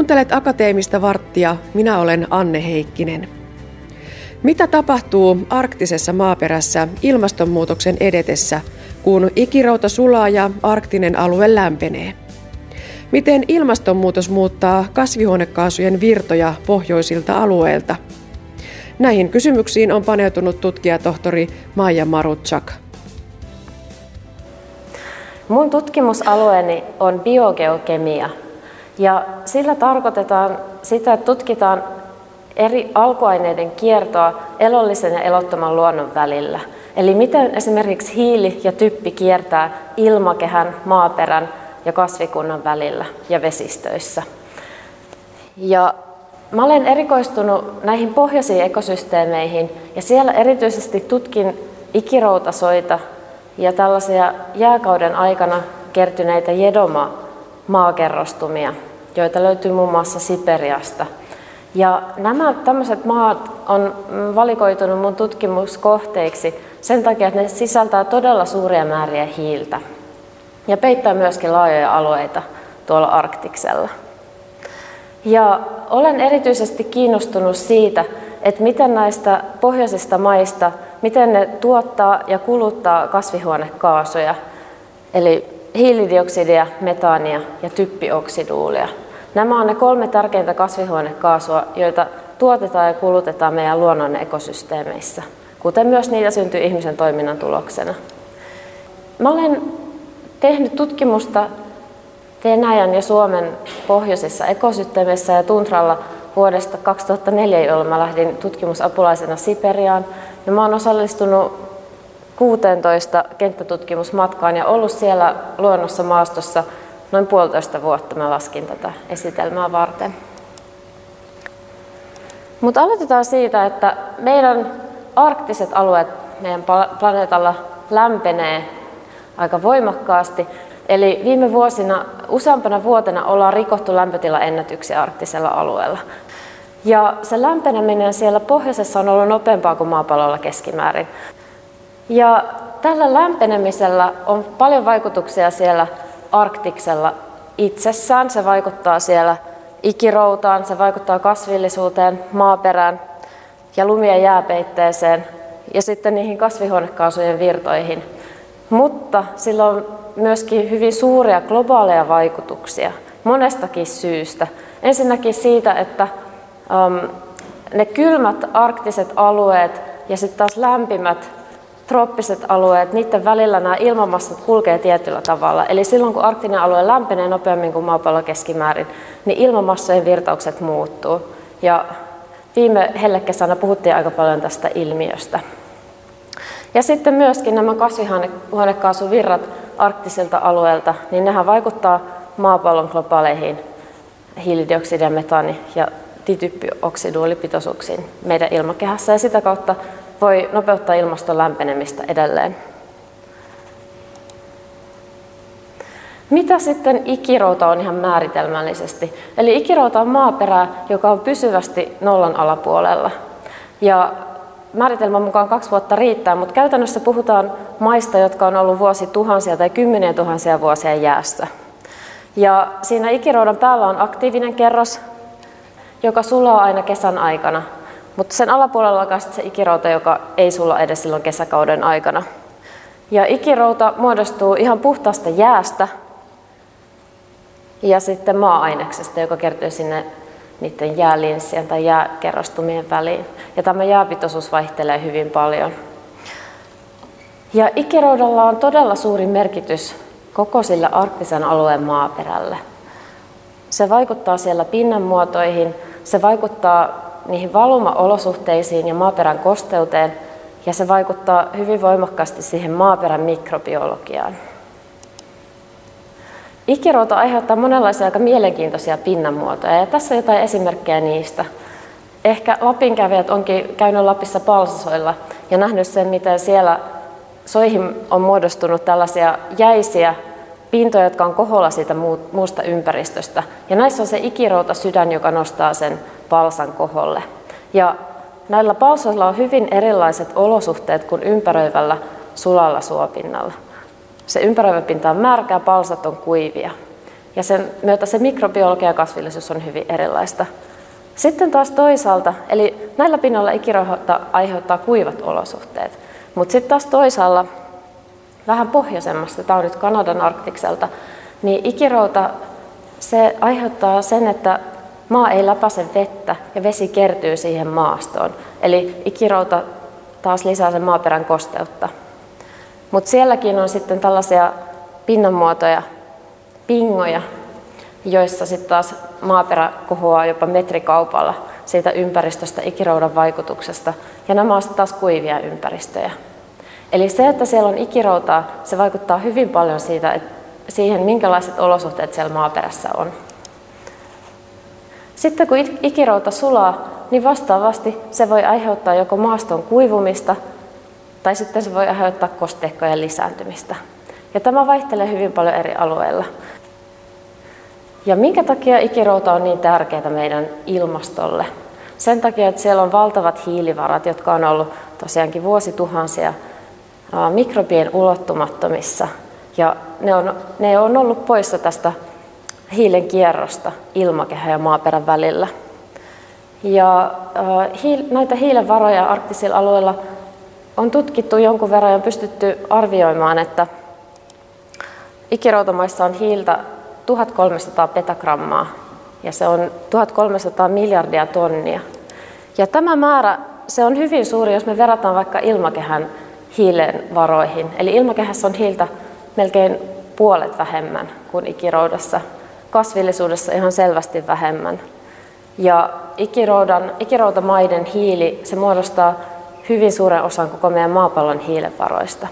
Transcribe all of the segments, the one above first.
Kuuntelet Akateemista varttia, minä olen Anne Heikkinen. Mitä tapahtuu arktisessa maaperässä ilmastonmuutoksen edetessä, kun ikirouta sulaa ja arktinen alue lämpenee? Miten ilmastonmuutos muuttaa kasvihuonekaasujen virtoja pohjoisilta alueilta? Näihin kysymyksiin on paneutunut tutkijatohtori Maija Marutsak. Mun tutkimusalueeni on biogeokemia ja sillä tarkoitetaan sitä, että tutkitaan eri alkuaineiden kiertoa elollisen ja elottoman luonnon välillä. Eli miten esimerkiksi hiili ja typpi kiertää ilmakehän, maaperän ja kasvikunnan välillä ja vesistöissä. Ja mä olen erikoistunut näihin pohjoisiin ekosysteemeihin ja siellä erityisesti tutkin ikiroutasoita ja tällaisia jääkauden aikana kertyneitä jedoma maakerrostumia, joita löytyy muun muassa Siperiasta. Ja nämä tämmöiset maat on valikoitunut mun tutkimuskohteiksi sen takia, että ne sisältää todella suuria määriä hiiltä ja peittää myöskin laajoja alueita tuolla Arktiksella. Ja olen erityisesti kiinnostunut siitä, että miten näistä pohjoisista maista, miten ne tuottaa ja kuluttaa kasvihuonekaasuja, eli hiilidioksidia, metaania ja typpioksiduulia. Nämä on ne kolme tärkeintä kasvihuonekaasua, joita tuotetaan ja kulutetaan meidän luonnon ekosysteemeissä, kuten myös niitä syntyy ihmisen toiminnan tuloksena. Mä olen tehnyt tutkimusta Venäjän ja Suomen pohjoisissa ekosysteemeissä ja tuntralla vuodesta 2004, jolloin mä lähdin tutkimusapulaisena Siperiaan. Ja mä olen osallistunut 16 kenttätutkimusmatkaan ja ollut siellä luonnossa maastossa noin puolitoista vuotta. Mä laskin tätä esitelmää varten. Mutta aloitetaan siitä, että meidän arktiset alueet meidän planeetalla lämpenee aika voimakkaasti. Eli viime vuosina, useampana vuotena ollaan rikottu lämpötilaennätyksiä arktisella alueella. Ja se lämpeneminen siellä pohjoisessa on ollut nopeampaa kuin maapallolla keskimäärin. Ja tällä lämpenemisellä on paljon vaikutuksia siellä arktiksella itsessään. Se vaikuttaa siellä ikiroutaan, se vaikuttaa kasvillisuuteen, maaperään ja lumien jääpeitteeseen ja sitten niihin kasvihuonekaasujen virtoihin. Mutta sillä on myöskin hyvin suuria globaaleja vaikutuksia monestakin syystä. Ensinnäkin siitä, että um, ne kylmät arktiset alueet ja sitten taas lämpimät trooppiset alueet, niiden välillä nämä ilmamassat kulkee tietyllä tavalla. Eli silloin kun arktinen alue lämpenee nopeammin kuin maapallo keskimäärin, niin ilmamassojen virtaukset muuttuu. Ja viime hellekesänä puhuttiin aika paljon tästä ilmiöstä. Ja sitten myöskin nämä kasvihuonekaasuvirrat arktisilta alueilta, niin nehän vaikuttaa maapallon globaaleihin hiilidioksidi- ja metaani- ja dityppioksiduolipitoisuuksiin meidän ilmakehässä ja sitä kautta voi nopeuttaa ilmaston lämpenemistä edelleen. Mitä sitten ikirouta on ihan määritelmällisesti? Eli ikirouta on maaperä, joka on pysyvästi nollan alapuolella. Ja määritelmän mukaan kaksi vuotta riittää, mutta käytännössä puhutaan maista, jotka on ollut vuosi tuhansia tai kymmeniä tuhansia vuosia jäässä. Ja siinä ikiroudan päällä on aktiivinen kerros, joka sulaa aina kesän aikana. Mutta sen alapuolella on se ikirouta, joka ei sulla edes silloin kesäkauden aikana. Ja ikirouta muodostuu ihan puhtaasta jäästä ja sitten maa-aineksesta, joka kertyy sinne niiden jäälinssien tai jääkerrostumien väliin. Ja tämä jääpitoisuus vaihtelee hyvin paljon. Ja ikiroudalla on todella suuri merkitys koko sille arktisen alueen maaperälle. Se vaikuttaa siellä pinnanmuotoihin, se vaikuttaa niihin valuma-olosuhteisiin ja maaperän kosteuteen, ja se vaikuttaa hyvin voimakkaasti siihen maaperän mikrobiologiaan. Ikirouta aiheuttaa monenlaisia aika mielenkiintoisia pinnanmuotoja, ja tässä jotain esimerkkejä niistä. Ehkä Lapin kävijät onkin käynyt Lapissa Palsasoilla ja nähnyt sen, miten siellä soihin on muodostunut tällaisia jäisiä pintoja, jotka on koholla siitä muusta ympäristöstä. Ja näissä on se ikirouta sydän, joka nostaa sen palsan koholle. Ja näillä palsoilla on hyvin erilaiset olosuhteet kuin ympäröivällä sulalla suopinnalla. Se ympäröivä pinta on märkä, palsat on kuivia. Ja sen myötä se mikrobiologia ja kasvillisuus on hyvin erilaista. Sitten taas toisaalta, eli näillä pinnoilla ikirouta aiheuttaa kuivat olosuhteet, mutta sitten taas toisaalla vähän pohjoisemmasta, tämä on nyt Kanadan arktikselta, niin ikirouta se aiheuttaa sen, että maa ei läpäise vettä ja vesi kertyy siihen maastoon. Eli ikirouta taas lisää sen maaperän kosteutta. Mutta sielläkin on sitten tällaisia pinnanmuotoja, pingoja, joissa sitten taas maaperä kohoaa jopa metrikaupalla siitä ympäristöstä ikiroudan vaikutuksesta. Ja nämä ovat taas kuivia ympäristöjä. Eli se, että siellä on ikiroutaa, se vaikuttaa hyvin paljon siitä, että siihen, minkälaiset olosuhteet siellä maaperässä on. Sitten kun ikirouta sulaa, niin vastaavasti se voi aiheuttaa joko maaston kuivumista tai sitten se voi aiheuttaa kosteikkojen lisääntymistä. Ja tämä vaihtelee hyvin paljon eri alueilla. Ja minkä takia ikirouta on niin tärkeää meidän ilmastolle? Sen takia, että siellä on valtavat hiilivarat, jotka on ollut tosiaankin vuosituhansia mikrobien ulottumattomissa. Ja ne on, ne on ollut poissa tästä hiilen kierrosta ilmakehän ja maaperän välillä. Ja näitä hiilen varoja arktisilla alueilla on tutkittu jonkun verran ja on pystytty arvioimaan, että ikiroutamaissa on hiiltä 1300 petagrammaa ja se on 1300 miljardia tonnia. Ja tämä määrä se on hyvin suuri, jos me verrataan vaikka ilmakehän hiilen varoihin. Eli ilmakehässä on hiiltä melkein puolet vähemmän kuin ikiroudassa kasvillisuudessa ihan selvästi vähemmän. Ja ikiroudan, ikiroutamaiden hiili, se muodostaa hyvin suuren osan koko meidän maapallon hiilenvaroista.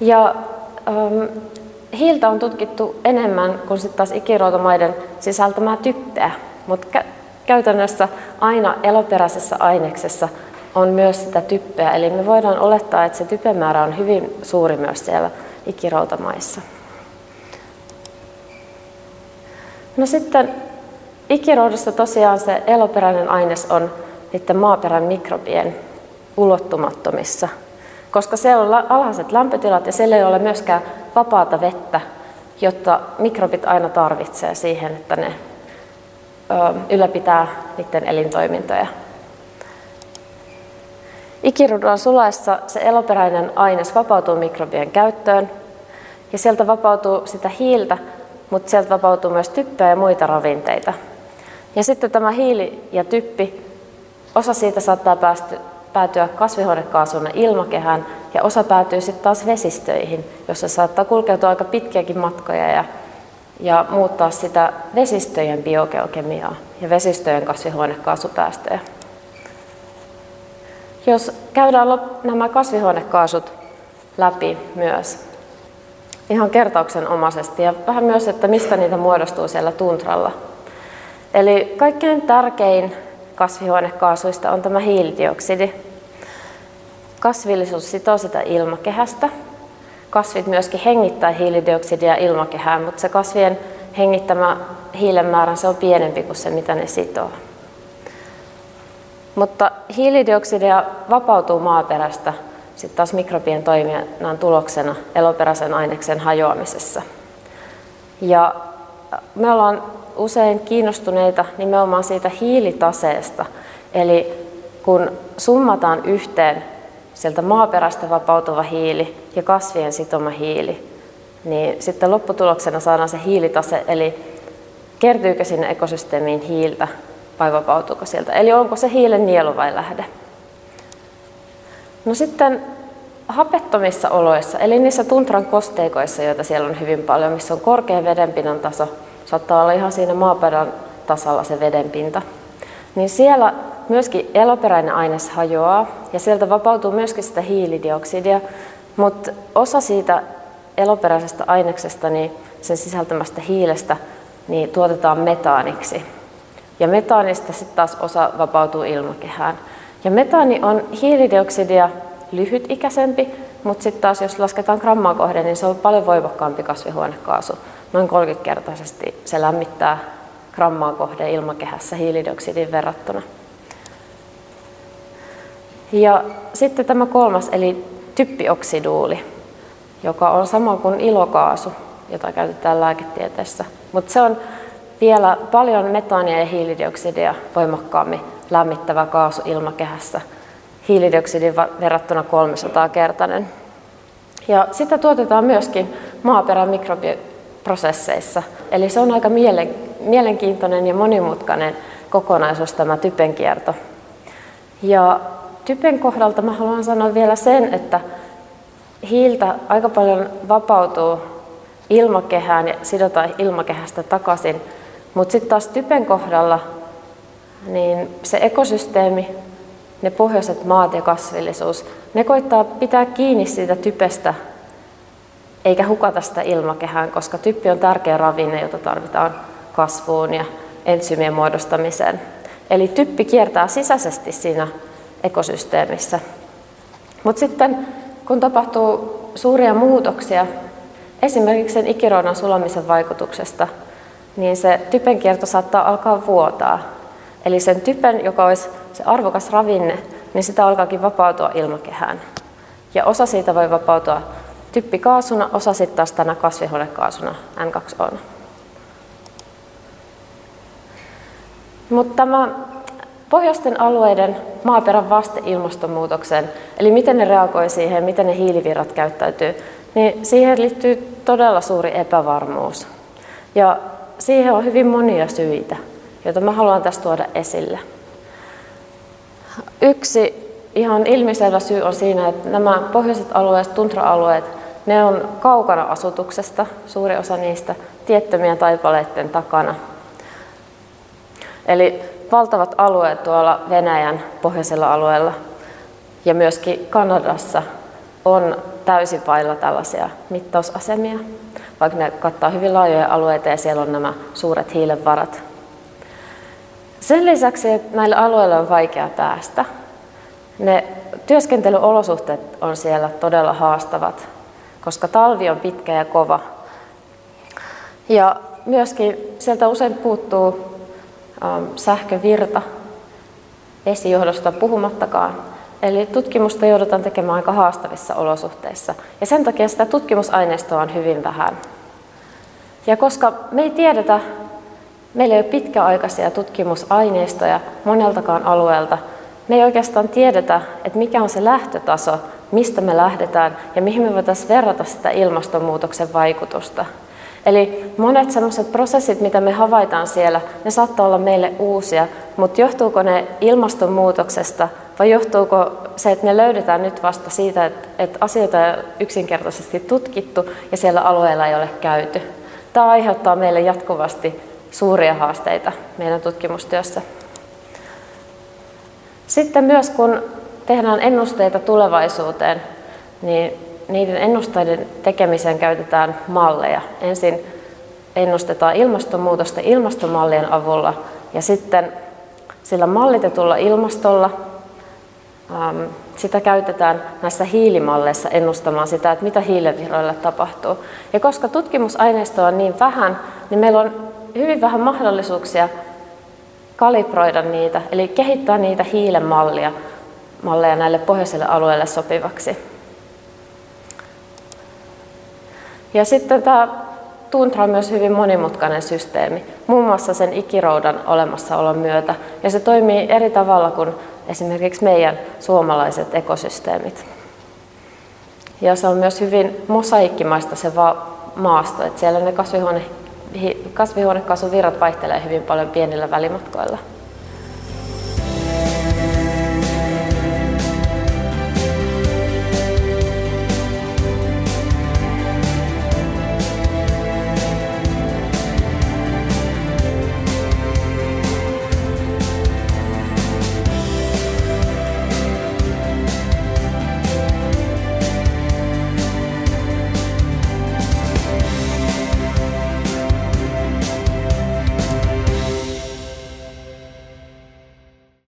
Ja ähm, hiiltä on tutkittu enemmän kuin sitten taas ikiroutamaiden sisältämää typpeä, mutta kä- käytännössä aina eloperäisessä aineksessa on myös sitä typpeä, eli me voidaan olettaa, että se typemäärä on hyvin suuri myös siellä ikiroutamaissa. No sitten ikiroudossa tosiaan se eloperäinen aines on niiden maaperän mikrobien ulottumattomissa, koska siellä on alhaiset lämpötilat ja siellä ei ole myöskään vapaata vettä, jotta mikrobit aina tarvitsee siihen, että ne ylläpitää niiden elintoimintoja. Ikirudan sulaessa se eloperäinen aines vapautuu mikrobien käyttöön ja sieltä vapautuu sitä hiiltä, mutta sieltä vapautuu myös typpeä ja muita ravinteita. Ja sitten tämä hiili ja typpi, osa siitä saattaa päästy, päätyä kasvihuonekaasuna ilmakehään ja osa päätyy sitten taas vesistöihin, jossa saattaa kulkeutua aika pitkiäkin matkoja ja, ja muuttaa sitä vesistöjen biogeokemiaa ja vesistöjen kasvihuonekaasupäästöjä. Jos käydään nämä kasvihuonekaasut läpi myös, ihan kertauksenomaisesti ja vähän myös, että mistä niitä muodostuu siellä tuntralla. Eli kaikkein tärkein kasvihuonekaasuista on tämä hiilidioksidi. Kasvillisuus sitoo sitä ilmakehästä. Kasvit myöskin hengittää hiilidioksidia ilmakehään, mutta se kasvien hengittämä hiilen määrä se on pienempi kuin se, mitä ne sitoo. Mutta hiilidioksidia vapautuu maaperästä sitten taas mikrobien toiminnan tuloksena eloperäisen aineksen hajoamisessa. Ja me ollaan usein kiinnostuneita nimenomaan siitä hiilitaseesta, eli kun summataan yhteen sieltä maaperästä vapautuva hiili ja kasvien sitoma hiili, niin sitten lopputuloksena saadaan se hiilitase, eli kertyykö sinne ekosysteemiin hiiltä vai vapautuuko sieltä, eli onko se hiilen nielu vai lähde. No sitten hapettomissa oloissa, eli niissä tuntran kosteikoissa, joita siellä on hyvin paljon, missä on korkea vedenpinnan taso, saattaa olla ihan siinä maaperän tasalla se vedenpinta, niin siellä myöskin eloperäinen aines hajoaa ja sieltä vapautuu myöskin sitä hiilidioksidia, mutta osa siitä eloperäisestä aineksesta, niin sen sisältämästä hiilestä, niin tuotetaan metaaniksi. Ja metaanista sitten taas osa vapautuu ilmakehään. Ja metaani on hiilidioksidia lyhytikäisempi, mutta sitten taas jos lasketaan grammaa kohden, niin se on paljon voimakkaampi kasvihuonekaasu. Noin 30-kertaisesti se lämmittää grammaa kohden ilmakehässä hiilidioksidin verrattuna. Ja sitten tämä kolmas, eli typpioksiduuli, joka on sama kuin ilokaasu. jota käytetään lääketieteessä. Mutta se on vielä paljon metaania ja hiilidioksidia voimakkaammin lämmittävä kaasu ilmakehässä. Hiilidioksidin verrattuna 300-kertainen. Ja sitä tuotetaan myöskin maaperän mikrobiprosesseissa. Eli se on aika mielenkiintoinen ja monimutkainen kokonaisuus tämä typenkierto. Ja typen kohdalta mä haluan sanoa vielä sen, että hiiltä aika paljon vapautuu ilmakehään ja sidotaan ilmakehästä takaisin. Mutta sitten taas typen kohdalla niin se ekosysteemi, ne pohjoiset maat ja kasvillisuus, ne koittaa pitää kiinni siitä typestä eikä hukata sitä ilmakehään, koska typpi on tärkeä ravinne, jota tarvitaan kasvuun ja entsyymien muodostamiseen. Eli typpi kiertää sisäisesti siinä ekosysteemissä. Mutta sitten kun tapahtuu suuria muutoksia, esimerkiksi sen ikiroudan sulamisen vaikutuksesta, niin se typen kierto saattaa alkaa vuotaa. Eli sen typen, joka olisi se arvokas ravinne, niin sitä alkaakin vapautua ilmakehään. Ja osa siitä voi vapautua typpikaasuna, osa sitten taas tänä kasvihuonekaasuna N2O. Mutta tämä pohjoisten alueiden maaperän vaste ilmastonmuutokseen, eli miten ne reagoi siihen, miten ne hiilivirrat käyttäytyy, niin siihen liittyy todella suuri epävarmuus. Ja siihen on hyvin monia syitä, joita mä haluan tässä tuoda esille. Yksi ihan ilmiselvä syy on siinä, että nämä pohjoiset alueet, tuntra-alueet, ne on kaukana asutuksesta, suuri osa niistä tiettömien taipaleiden takana. Eli valtavat alueet tuolla Venäjän pohjoisella alueella ja myöskin Kanadassa on täysin vailla tällaisia mittausasemia, vaikka ne kattaa hyvin laajoja alueita ja siellä on nämä suuret hiilenvarat. Sen lisäksi, näillä alueilla on vaikea päästä, ne työskentelyolosuhteet on siellä todella haastavat, koska talvi on pitkä ja kova. Ja myöskin sieltä usein puuttuu ähm, sähkövirta esijohdosta puhumattakaan. Eli tutkimusta joudutaan tekemään aika haastavissa olosuhteissa. Ja sen takia sitä tutkimusaineistoa on hyvin vähän. Ja koska me ei tiedetä, meillä ei ole pitkäaikaisia tutkimusaineistoja moneltakaan alueelta, me ei oikeastaan tiedetä, että mikä on se lähtötaso, mistä me lähdetään ja mihin me voitaisiin verrata sitä ilmastonmuutoksen vaikutusta. Eli monet sellaiset prosessit, mitä me havaitaan siellä, ne saattaa olla meille uusia, mutta johtuuko ne ilmastonmuutoksesta vai johtuuko se, että ne löydetään nyt vasta siitä, että, että asioita on yksinkertaisesti tutkittu ja siellä alueella ei ole käyty. Tämä aiheuttaa meille jatkuvasti suuria haasteita meidän tutkimustyössä. Sitten myös kun tehdään ennusteita tulevaisuuteen, niin niiden ennusteiden tekemiseen käytetään malleja. Ensin ennustetaan ilmastonmuutosta ilmastomallien avulla ja sitten sillä mallitetulla ilmastolla ähm, sitä käytetään näissä hiilimalleissa ennustamaan sitä, että mitä hiilevirroille tapahtuu. Ja koska tutkimusaineistoa on niin vähän, niin meillä on hyvin vähän mahdollisuuksia kalibroida niitä, eli kehittää niitä hiilemallia malleja näille pohjoisille alueille sopivaksi. Ja sitten tämä tuntra on myös hyvin monimutkainen systeemi, muun muassa sen ikiroudan olemassaolon myötä, ja se toimii eri tavalla kuin esimerkiksi meidän suomalaiset ekosysteemit. Ja se on myös hyvin mosaikkimaista se maasto, että siellä ne kasvihuone, kasvihuonekaasuvirrat vaihtelee hyvin paljon pienillä välimatkoilla.